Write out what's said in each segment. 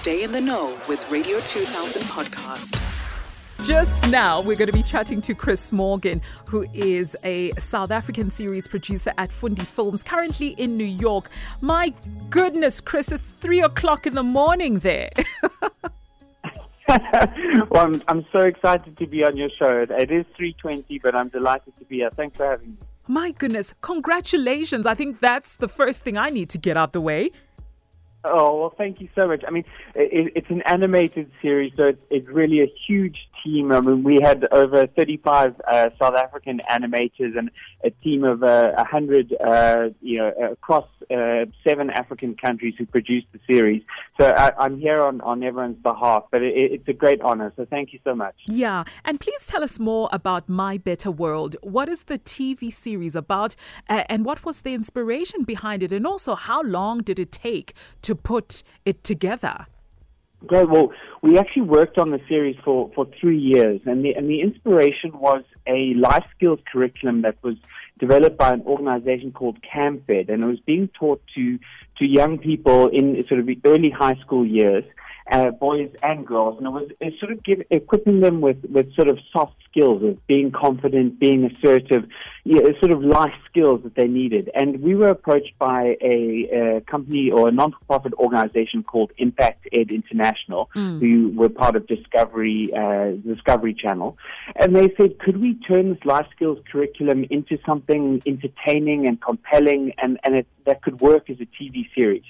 Stay in the know with Radio 2000 podcast. Just now, we're going to be chatting to Chris Morgan, who is a South African series producer at Fundi Films, currently in New York. My goodness, Chris, it's three o'clock in the morning there. well, I'm, I'm so excited to be on your show. It is 3.20, but I'm delighted to be here. Thanks for having me. My goodness, congratulations. I think that's the first thing I need to get out the way. Oh, well, thank you so much. I mean, it, it's an animated series, so it's, it's really a huge team. I mean, we had over 35 uh, South African animators and a team of uh, 100, uh, you know, across uh, seven African countries who produced the series. So I, am here on, on everyone's behalf, but it, it's a great honor. So thank you so much. Yeah. And please tell us more about My Better World. What is the TV series about, and what was the inspiration behind it? And also, how long did it take to put it together? Great. Well, we actually worked on the series for, for three years, and the, and the inspiration was a life skills curriculum that was developed by an organization called CAMFED, and it was being taught to, to young people in sort of the early high school years uh, boys and girls, and it was it sort of give, equipping them with, with sort of soft skills of being confident, being assertive, you know, sort of life skills that they needed. And we were approached by a, a company or a non-profit organization called Impact Ed International, mm. who were part of Discovery uh, Discovery Channel, and they said, could we turn this life skills curriculum into something entertaining and compelling, and and it, that could work as a TV series.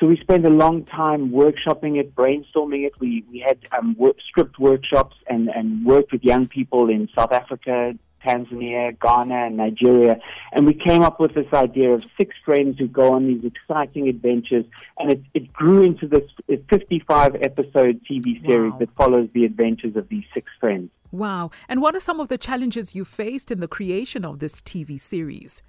So we spent a long time workshopping it, brainstorming it. We we had um, work, script workshops and and worked with young people in South Africa, Tanzania, Ghana, and Nigeria, and we came up with this idea of six friends who go on these exciting adventures, and it it grew into this 55 episode TV series wow. that follows the adventures of these six friends. Wow! And what are some of the challenges you faced in the creation of this TV series?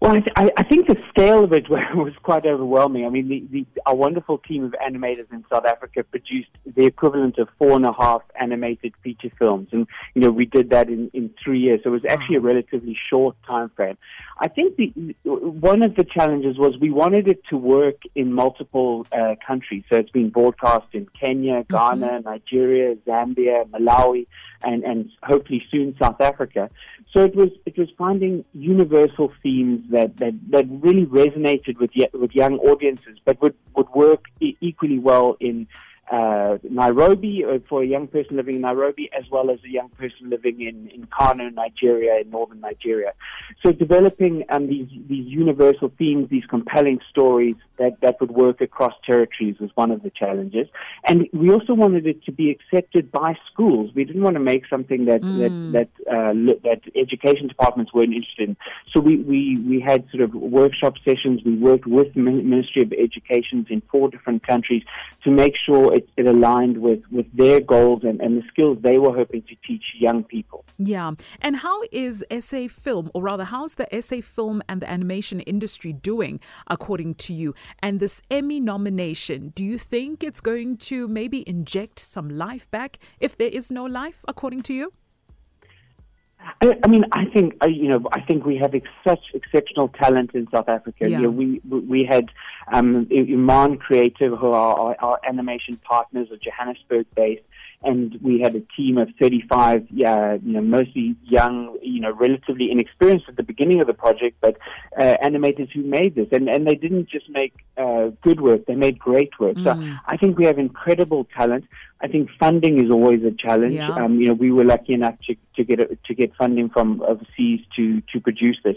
Well, I, th- I, think the scale of it was quite overwhelming. I mean, the, the, our wonderful team of animators in South Africa produced the equivalent of four and a half animated feature films, and you know we did that in, in three years. So it was actually a relatively short time frame. I think the one of the challenges was we wanted it to work in multiple uh, countries. So it's been broadcast in Kenya, mm-hmm. Ghana, mm-hmm. Nigeria, Zambia, Malawi, and and hopefully soon South Africa. So it was it was finding universal themes that, that, that really resonated with with young audiences, but would would work equally well in uh, Nairobi uh, for a young person living in Nairobi, as well as a young person living in, in Kano, Nigeria, in northern Nigeria. So developing um, these, these universal themes, these compelling stories that, that would work across territories was one of the challenges. And we also wanted it to be accepted by schools. We didn't want to make something that, mm. that, that, uh, that education departments weren't interested in. So we, we, we had sort of workshop sessions. We worked with the Ministry of Education in four different countries to make sure it, it aligned with, with their goals and, and the skills they were hoping to teach young people. Yeah. And how is SA film, or rather, how's the SA film and the animation industry doing, according to you? And this Emmy nomination, do you think it's going to maybe inject some life back if there is no life, according to you? I, I mean, I think uh, you know, I think we have ex- such exceptional talent in South Africa. Yeah. You know, we we had um, Iman Creative, who are our, our animation partners, are Johannesburg based, and we had a team of 35, yeah, you know, mostly young, you know, relatively inexperienced at the beginning of the project, but uh, animators who made this, and and they didn't just make uh, good work; they made great work. Mm. So I think we have incredible talent. I think funding is always a challenge. Yeah. Um, you know, we were lucky enough to, to get to get funding from overseas to to produce this.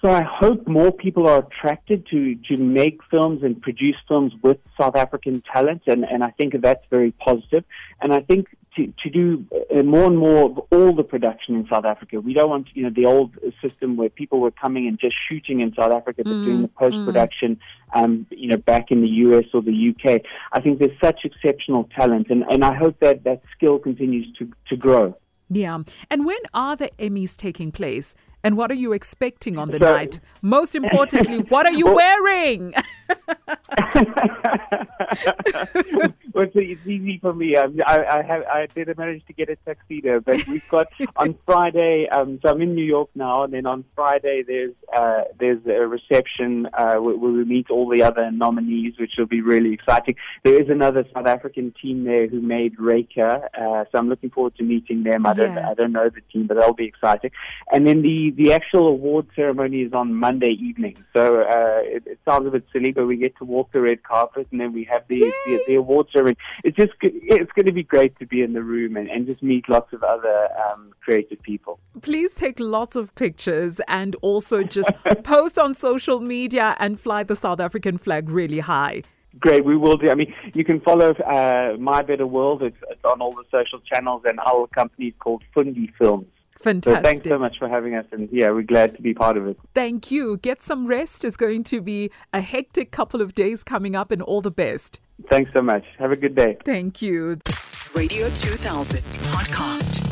So I hope more people are attracted to, to make films and produce films with South African talent, and, and I think that's very positive. And I think to, to do uh, more and more of all the production in South Africa. We don't want you know the old system where people were coming and just shooting in South Africa, but mm, doing the post production, mm. um, you know, back in the US or the UK. I think there's such exceptional talent, and, and I hope that that skill continues to to grow. Yeah. And when are the Emmys taking place? And what are you expecting on the so, night? Most importantly, what are you wearing? well, it's, it's easy for me. I, I, I have I did manage to get a tuxedo, but we've got on Friday. Um, so I'm in New York now, and then on Friday there's uh, there's a reception uh, where, we meet all the other nominees, which will be really exciting. There is another South African team there who made Reka, uh, so I'm looking forward to meeting them. I don't Yeah. I don't know the team, but that'll be exciting. And then the the actual award ceremony is on Monday evening. So uh, it, it sounds a bit silly, but we get to walk the red carpet, and then we have the the, the award It's just it's going to be great to be in the room and, and just meet lots of other um, creative people. Please take lots of pictures and also just post on social media and fly the South African flag really high. Great, we will do. I mean, you can follow uh, My Better World. It's, it's on all the social channels, and our company is called Fundi Films. So Fantastic. thanks so much for having us, and yeah, we're glad to be part of it. Thank you. Get some rest. It's going to be a hectic couple of days coming up, and all the best. Thanks so much. Have a good day. Thank you. Radio 2000 podcast.